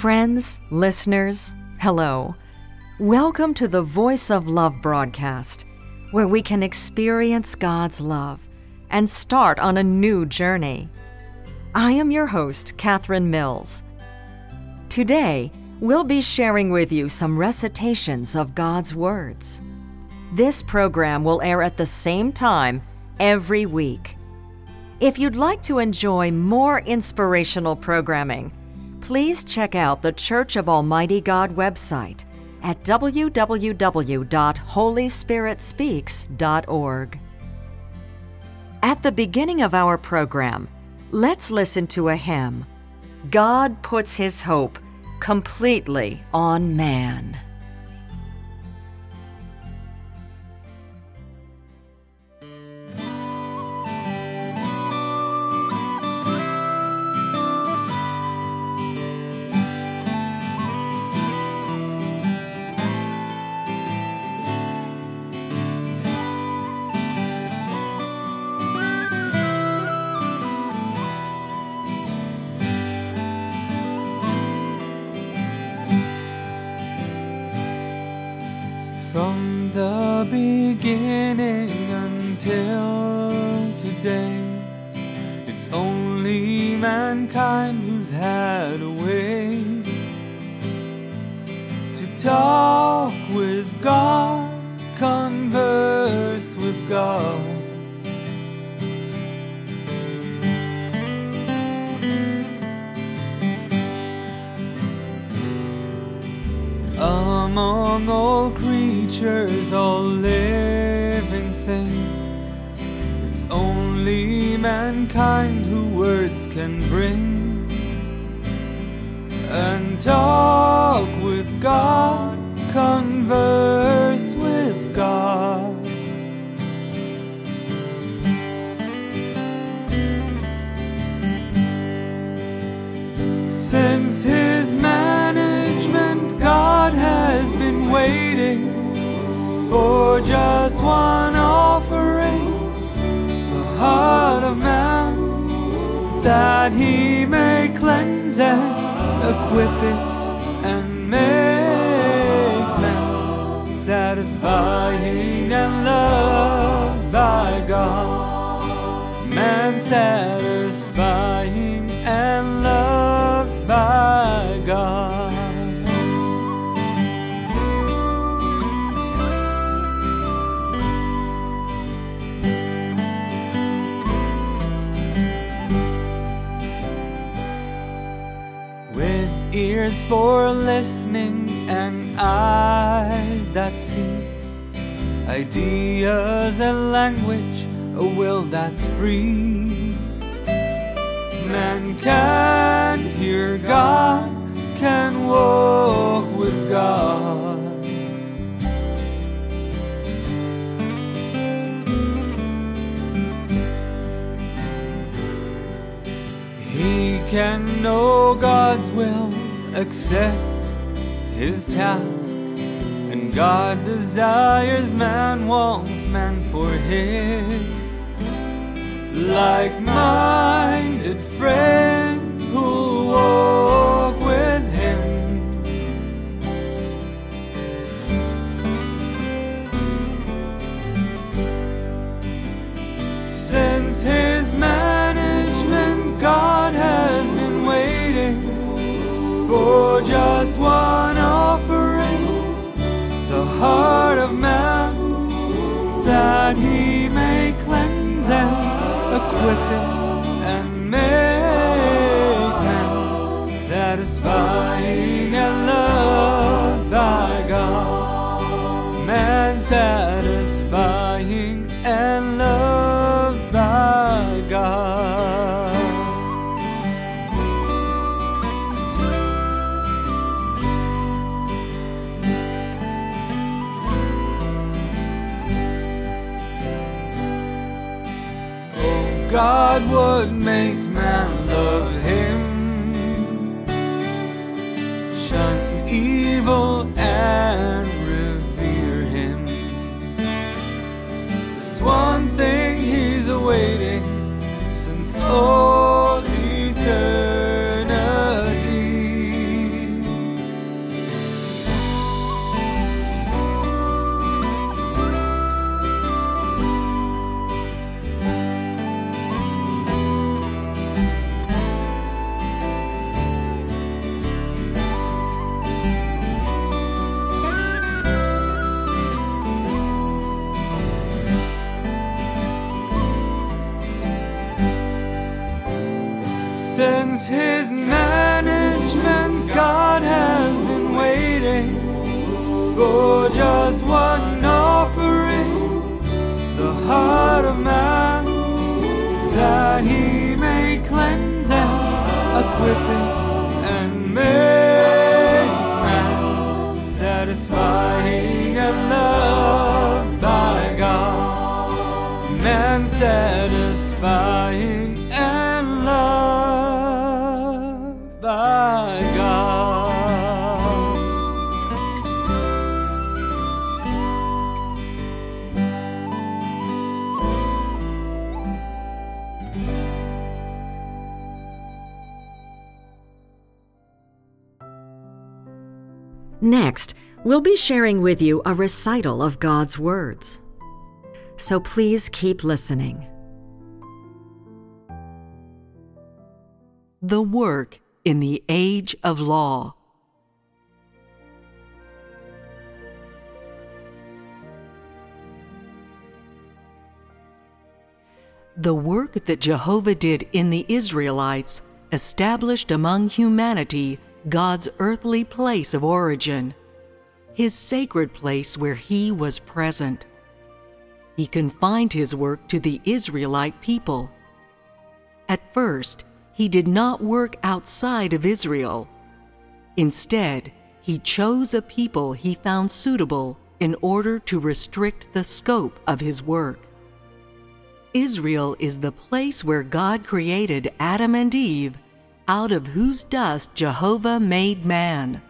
Friends, listeners, hello. Welcome to the Voice of Love broadcast, where we can experience God's love and start on a new journey. I am your host, Catherine Mills. Today, we'll be sharing with you some recitations of God's words. This program will air at the same time every week. If you'd like to enjoy more inspirational programming, please check out the Church of Almighty God website at www.holyspiritspeaks.org. At the beginning of our program, let's listen to a hymn God puts his hope completely on man. Creatures, all living things, it's only mankind who words can bring and talk with God, converse with God. Since his for just one offering, the heart of man, that he may cleanse and equip it and make man satisfying and loved by God. Man satisfying listening and eyes that see, ideas and language, a will that's free. Man can hear God, can walk with God. He can know God's will, accept his task. And God desires man, wants man for his like minded God would make man love him, shun evil and revere him. There's one thing he's awaiting since all Since his management, God has been waiting for just one offering, the heart of man, that he may cleanse and equip it and make man satisfying and loved by God. Man satisfying we'll be sharing with you a recital of God's words. So please keep listening. The work in the age of law. The work that Jehovah did in the Israelites established among humanity God's earthly place of origin, his sacred place where he was present. He confined his work to the Israelite people. At first, he did not work outside of Israel. Instead, he chose a people he found suitable in order to restrict the scope of his work. Israel is the place where God created Adam and Eve, out of whose dust Jehovah made man.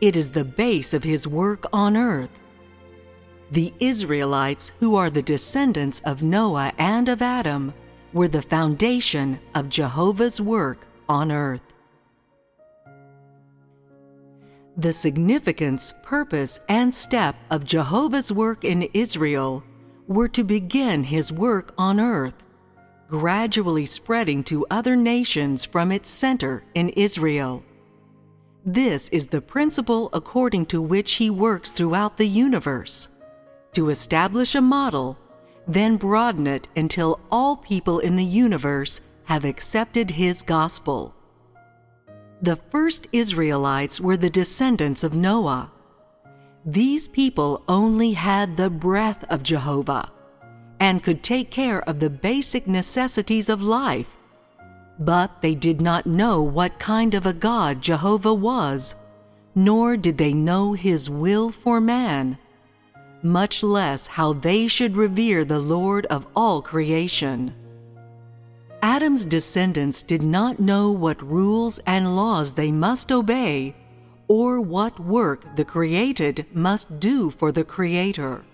It is the base of his work on earth. The Israelites, who are the descendants of Noah and of Adam, were the foundation of Jehovah's work on earth. The significance, purpose, and step of Jehovah's work in Israel were to begin his work on earth, gradually spreading to other nations from its center in Israel. This is the principle according to which he works throughout the universe to establish a model, then broaden it until all people in the universe have accepted his gospel. The first Israelites were the descendants of Noah. These people only had the breath of Jehovah and could take care of the basic necessities of life. But they did not know what kind of a God Jehovah was, nor did they know his will for man, much less how they should revere the Lord of all creation. Adam's descendants did not know what rules and laws they must obey or what work the created must do for the Creator.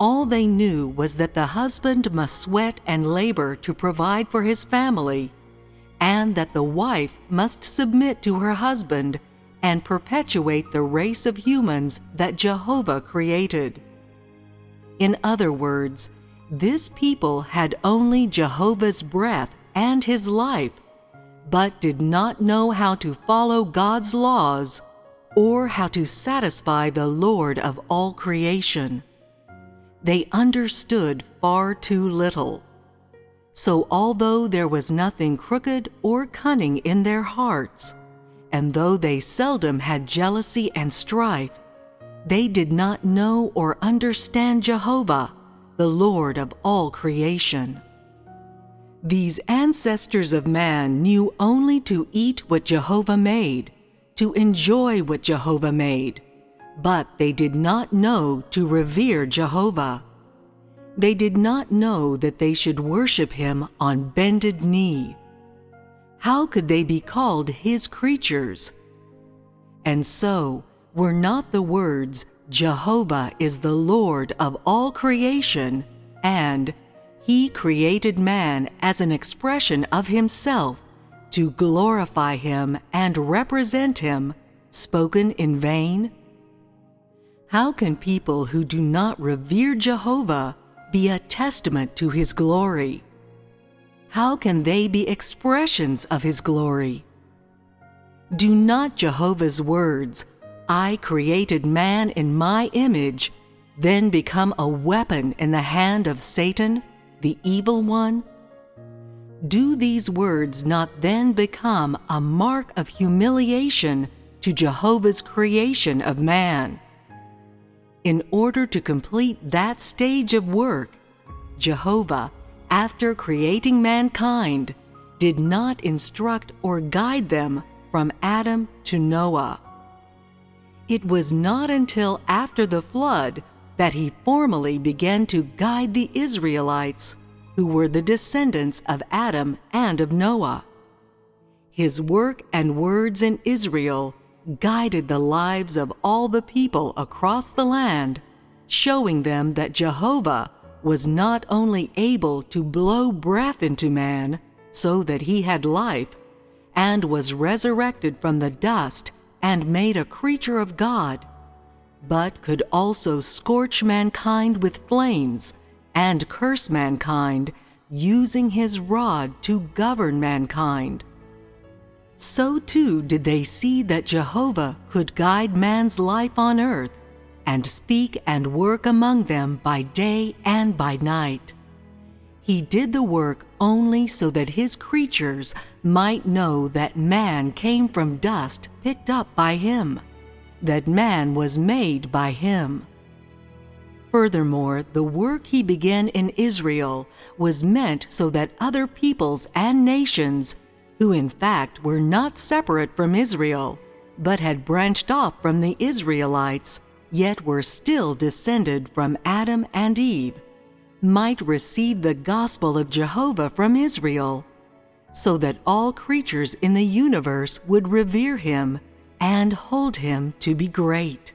All they knew was that the husband must sweat and labor to provide for his family, and that the wife must submit to her husband and perpetuate the race of humans that Jehovah created. In other words, this people had only Jehovah's breath and his life, but did not know how to follow God's laws or how to satisfy the Lord of all creation. They understood far too little. So, although there was nothing crooked or cunning in their hearts, and though they seldom had jealousy and strife, they did not know or understand Jehovah, the Lord of all creation. These ancestors of man knew only to eat what Jehovah made, to enjoy what Jehovah made, but they did not know to revere Jehovah. They did not know that they should worship him on bended knee. How could they be called his creatures? And so, were not the words, Jehovah is the Lord of all creation, and He created man as an expression of Himself to glorify Him and represent Him, spoken in vain? How can people who do not revere Jehovah be a testament to His glory? How can they be expressions of His glory? Do not Jehovah's words, I created man in my image, then become a weapon in the hand of Satan, the evil one? do these words not then become a mark of humiliation to Jehovah's creation of man? In order to complete that stage of work, Jehovah, after creating mankind, did not instruct or guide them from Adam to Noah. It was not until after the flood that he formally began to guide the Israelites, who were the descendants of Adam and of Noah. His work and words in Israel guided the lives of all the people across the land, showing them that Jehovah was not only able to blow breath into man so that he had life, and was resurrected from the dust and made a creature of God, but could also scorch mankind with flames and curse mankind using his rod to govern mankind. So too did they see that Jehovah could guide man's life on earth and speak and work among them by day and by night. He did the work only so that his creatures might know that man came from dust picked up by him, that man was made by him. Furthermore, the work he began in Israel was meant so that other peoples and nations, who in fact were not separate from Israel, but had branched off from the Israelites, yet were still descended from Adam and Eve, might receive the gospel of Jehovah from Israel, so that all creatures in the universe would revere him and hold him to be great.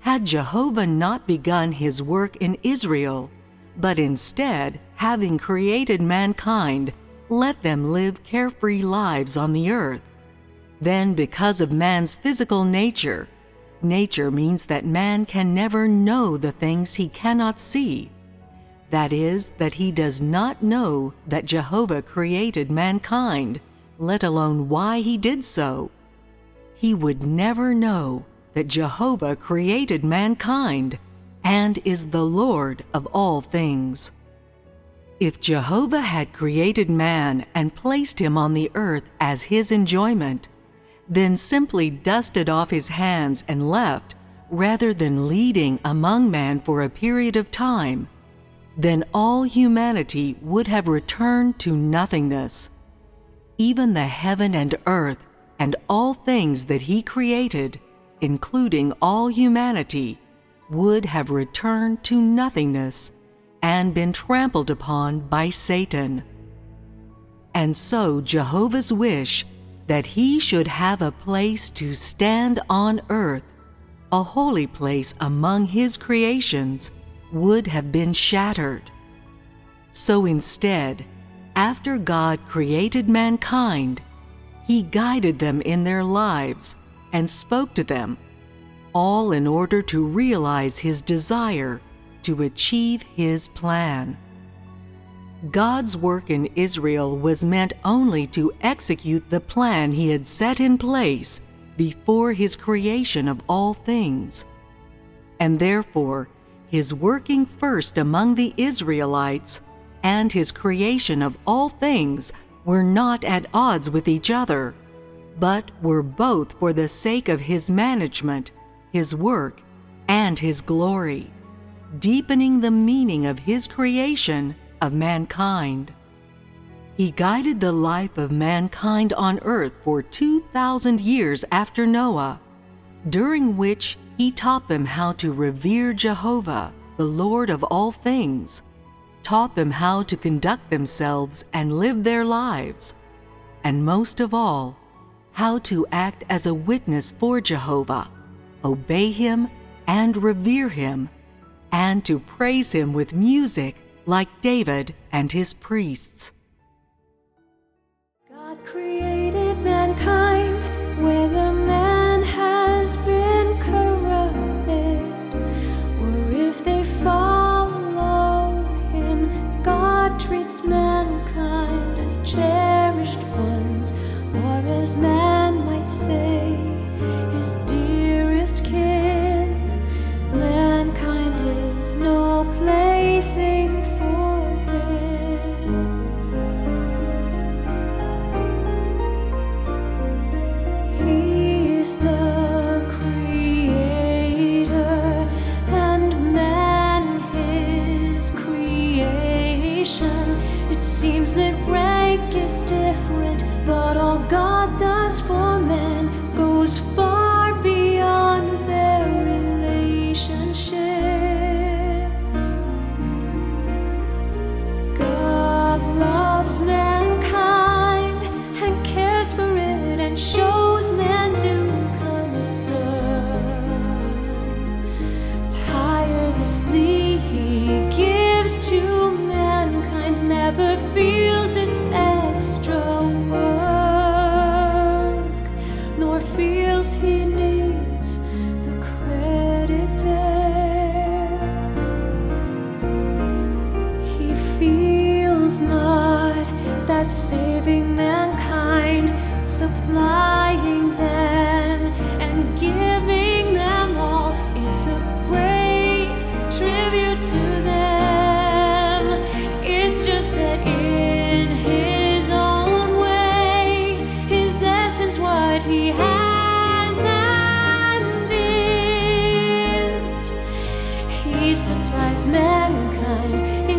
Had Jehovah not begun his work in Israel, but instead, having created mankind, let them live carefree lives on the earth, then because of man's physical nature, nature means that man can never know the things he cannot see that is, that he does not know that Jehovah created mankind, let alone why he did so. He would never know that Jehovah created mankind and is the Lord of all things. If Jehovah had created man and placed him on the earth as his enjoyment, then simply dusted off his hands and left, rather than leading among man for a period of time, then all humanity would have returned to nothingness. Even the heaven and earth and all things that He created, including all humanity, would have returned to nothingness and been trampled upon by Satan. And so Jehovah's wish that he should have a place to stand on earth, a holy place among his creations, would have been shattered. So instead, after God created mankind, He guided them in their lives and spoke to them, all in order to realize His desire to achieve His plan. God's work in Israel was meant only to execute the plan He had set in place before His creation of all things. And therefore, his working first among the Israelites and his creation of all things were not at odds with each other, but were both for the sake of his management, his work, and his glory, deepening the meaning of his creation of mankind. He guided the life of mankind on earth for 2,000 years after Noah, during which he taught them how to revere Jehovah, the Lord of all things, taught them how to conduct themselves and live their lives, and most of all, how to act as a witness for Jehovah, obey Him and revere Him, and to praise Him with music like David and his priests. God created supplies mankind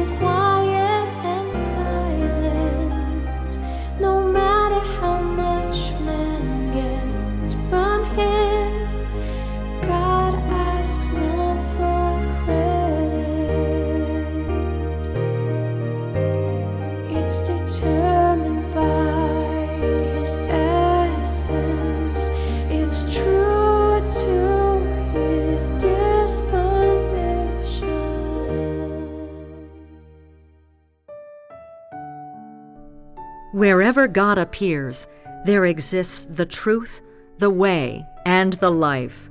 Wherever God appears, there exists the truth, the way, and the life.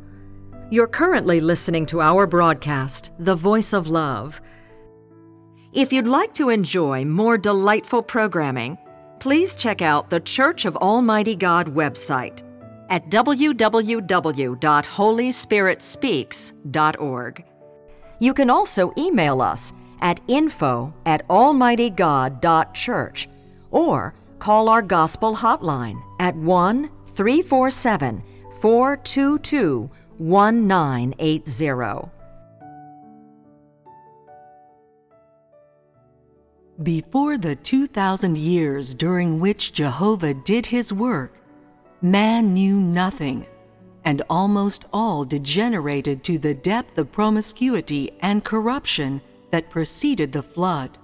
You're currently listening to our broadcast, The Voice of Love. If you'd like to enjoy more delightful programming, please check out the Church of Almighty God website at www.holyspiritspeaks.org. You can also email us at info at almightygod.church or call our gospel hotline at 1 347 422 1980. Before the 2,000 years during which Jehovah did his work, man knew nothing, and almost all degenerated to the depth of promiscuity and corruption that preceded the flood.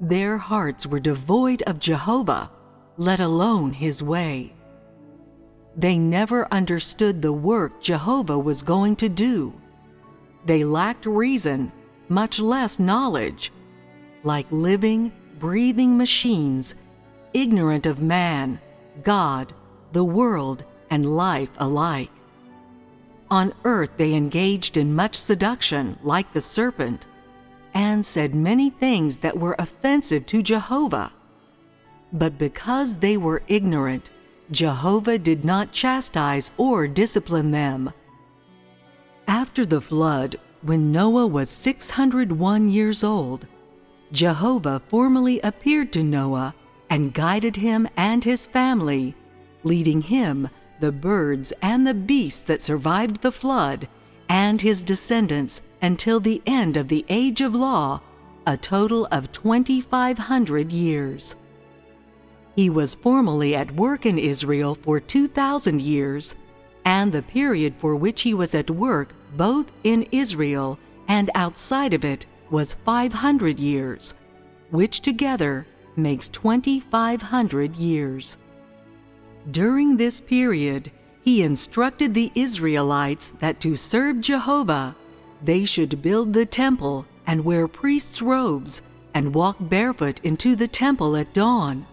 Their hearts were devoid of Jehovah, let alone his way. They never understood the work Jehovah was going to do. They lacked reason, much less knowledge like living, breathing machines, ignorant of man, God, the world, and life alike. On earth they engaged in much seduction, like the serpent, and said many things that were offensive to Jehovah. But because they were ignorant, Jehovah did not chastise or discipline them. After the flood, when Noah was 601 years old, Jehovah formally appeared to Noah and guided him and his family, leading him, the birds, and the beasts that survived the flood, and his descendants until the end of the age of law, a total of 2,500 years. He was formally at work in Israel for 2,000 years, and the period for which he was at work both in Israel and outside of it was 500 years, which together makes 2,500 years. During this period, he instructed the Israelites that to serve Jehovah, they should build the temple and wear priests' robes and walk barefoot into the temple at dawn,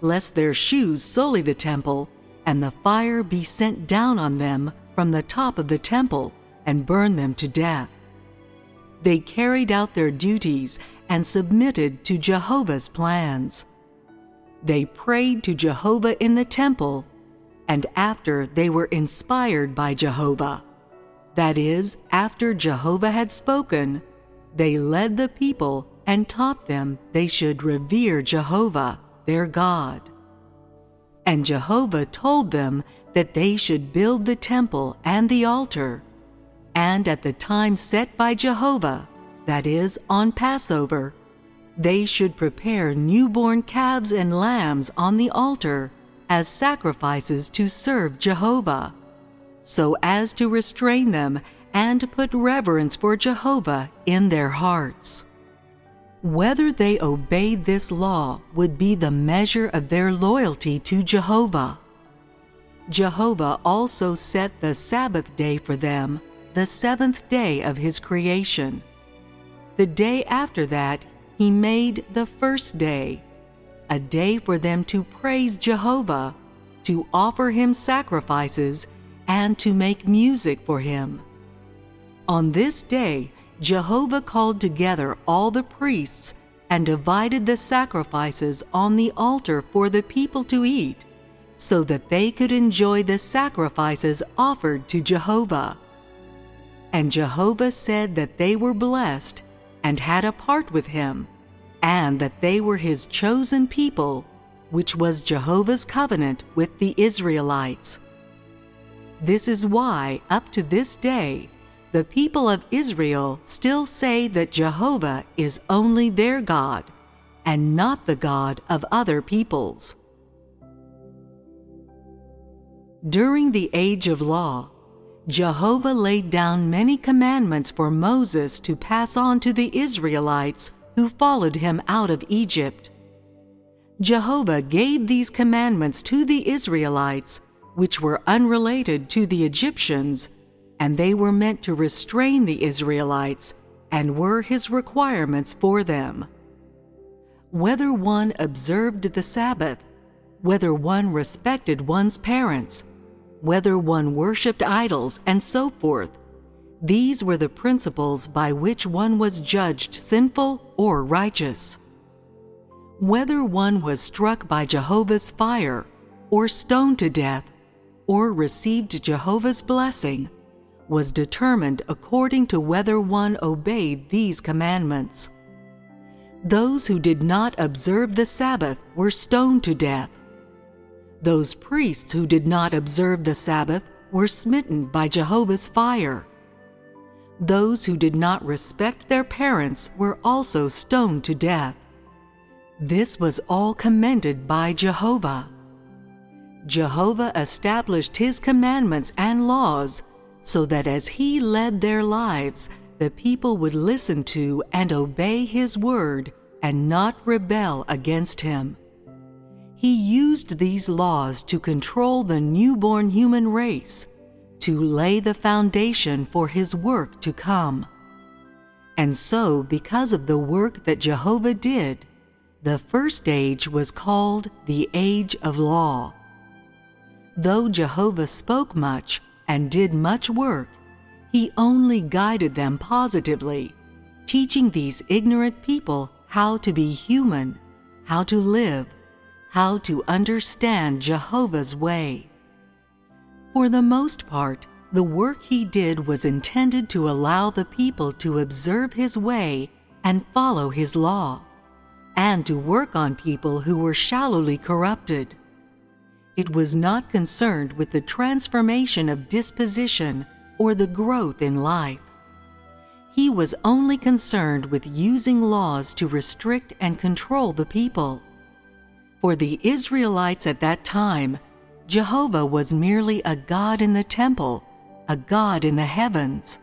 lest their shoes sully the temple and the fire be sent down on them from the top of the temple and burn them to death. They carried out their duties and submitted to Jehovah's plans. They prayed to Jehovah in the temple, and after they were inspired by Jehovah, that is, after Jehovah had spoken, they led the people and taught them they should revere Jehovah, their God. And Jehovah told them that they should build the temple and the altar and at the time set by Jehovah, that is, on Passover, they should prepare newborn calves and lambs on the altar as sacrifices to serve Jehovah, so as to restrain them and put reverence for Jehovah in their hearts. Whether they obeyed this law would be the measure of their loyalty to Jehovah. Jehovah also set the Sabbath day for them the seventh day of his creation. The day after that, he made the first day, a day for them to praise Jehovah, to offer him sacrifices, and to make music for him. On this day, Jehovah called together all the priests and divided the sacrifices on the altar for the people to eat, so that they could enjoy the sacrifices offered to Jehovah. And Jehovah said that they were blessed and had a part with him, and that they were his chosen people, which was Jehovah's covenant with the Israelites. This is why, up to this day, the people of Israel still say that Jehovah is only their God and not the God of other peoples. During the age of law, Jehovah laid down many commandments for Moses to pass on to the Israelites who followed him out of Egypt. Jehovah gave these commandments to the Israelites, which were unrelated to the Egyptians, and they were meant to restrain the Israelites and were his requirements for them. Whether one observed the Sabbath, whether one respected one's parents, whether one worshipped idols, and so forth. These were the principles by which one was judged sinful or righteous. Whether one was struck by Jehovah's fire, or stoned to death, or received Jehovah's blessing, was determined according to whether one obeyed these commandments. Those who did not observe the Sabbath were stoned to death. Those priests who did not observe the Sabbath were smitten by Jehovah's fire. Those who did not respect their parents were also stoned to death. This was all commended by Jehovah. Jehovah established his commandments and laws so that as he led their lives, the people would listen to and obey his word and not rebel against him. He used these laws to control the newborn human race, to lay the foundation for his work to come. And so, because of the work that Jehovah did, the first age was called the Age of Law. Though Jehovah spoke much and did much work, he only guided them positively, teaching these ignorant people how to be human, how to live, how to understand Jehovah's way. For the most part, the work he did was intended to allow the people to observe his way and follow his law, and to work on people who were shallowly corrupted. It was not concerned with the transformation of disposition or the growth in life. He was only concerned with using laws to restrict and control the people. For the Israelites at that time, Jehovah was merely a God in the temple, a God in the heavens.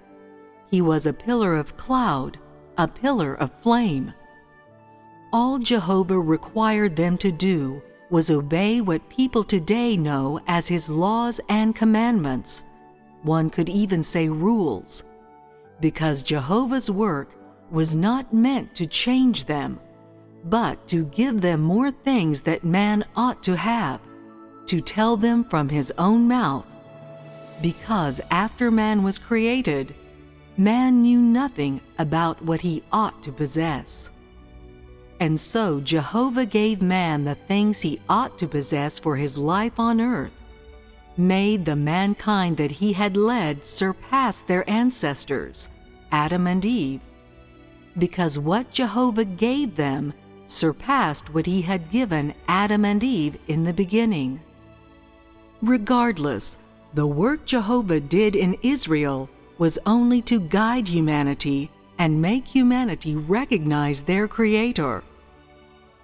He was a pillar of cloud, a pillar of flame. All Jehovah required them to do was obey what people today know as his laws and commandments. One could even say rules, because Jehovah's work was not meant to change them but to give them more things that man ought to have, to tell them from his own mouth. Because after man was created, man knew nothing about what he ought to possess. And so Jehovah gave man the things he ought to possess for his life on earth, made the mankind that he had led surpass their ancestors, Adam and Eve, because what Jehovah gave them surpassed what he had given Adam and Eve in the beginning. Regardless, the work Jehovah did in Israel was only to guide humanity and make humanity recognize their Creator.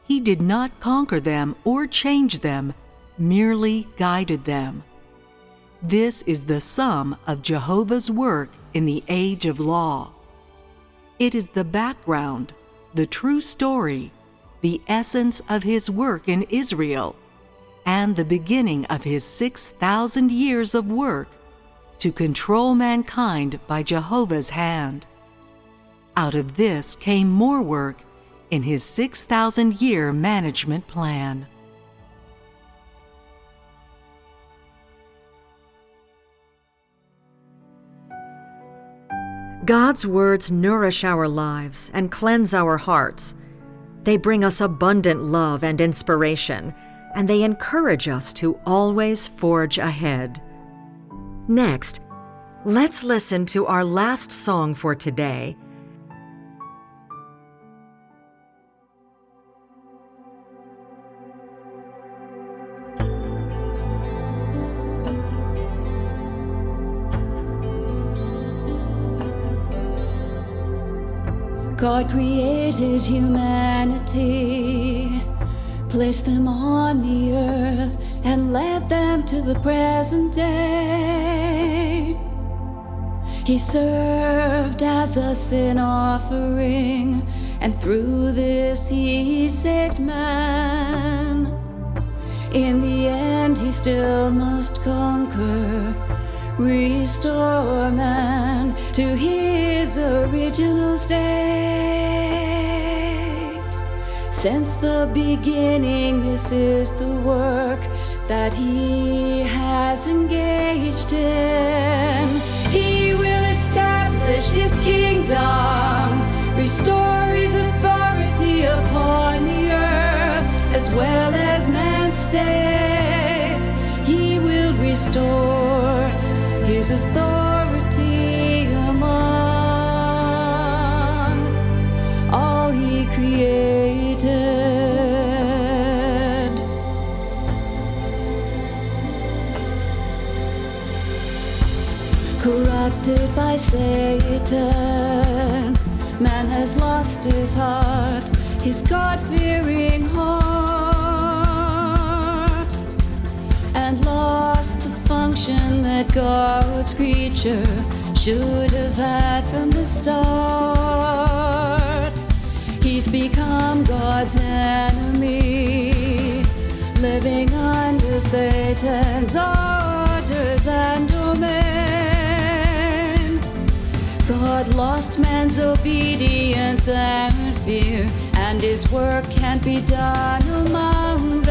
He did not conquer them or change them, merely guided them. This is the sum of Jehovah's work in the age of law. It is the background, the true story the essence of his work in Israel and the beginning of his 6,000 years of work to control mankind by Jehovah's hand. Out of this came more work in his 6,000 year management plan. God's words nourish our lives and cleanse our hearts They bring us abundant love and inspiration, and they encourage us to always forge ahead. Next, let's listen to our last song for today. God created humanity, placed them on the earth, and led them to the present day. He served as a sin offering, and through this he saved man. In the end, he still must conquer restore man to his original state. Since the beginning, this is the work that he has engaged in. He will establish his kingdom, restore his authority upon the earth, as well as man's state. He will restore Corrupted by Satan, man has lost his heart, his God fearing heart, the that God's creature should have had from the start. He's become God's enemy, living under Satan's orders and domain. God lost man's obedience and fear, and his work can't be done among them.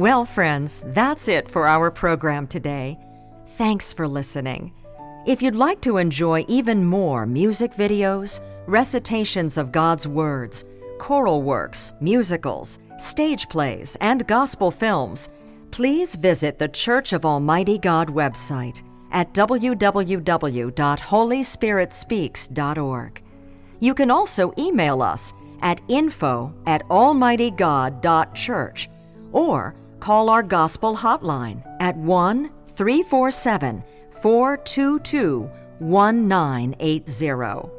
Well, friends, that's it for our program today. Thanks for listening. If you'd like to enjoy even more music videos, recitations of God's words, choral works, musicals, stage plays, and gospel films, please visit the Church of Almighty God website at www.holyspiritspeaks.org. You can also email us at info at almightygod.church or call our gospel hotline at 1 347 422 1980.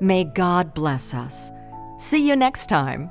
May God bless us. See you next time.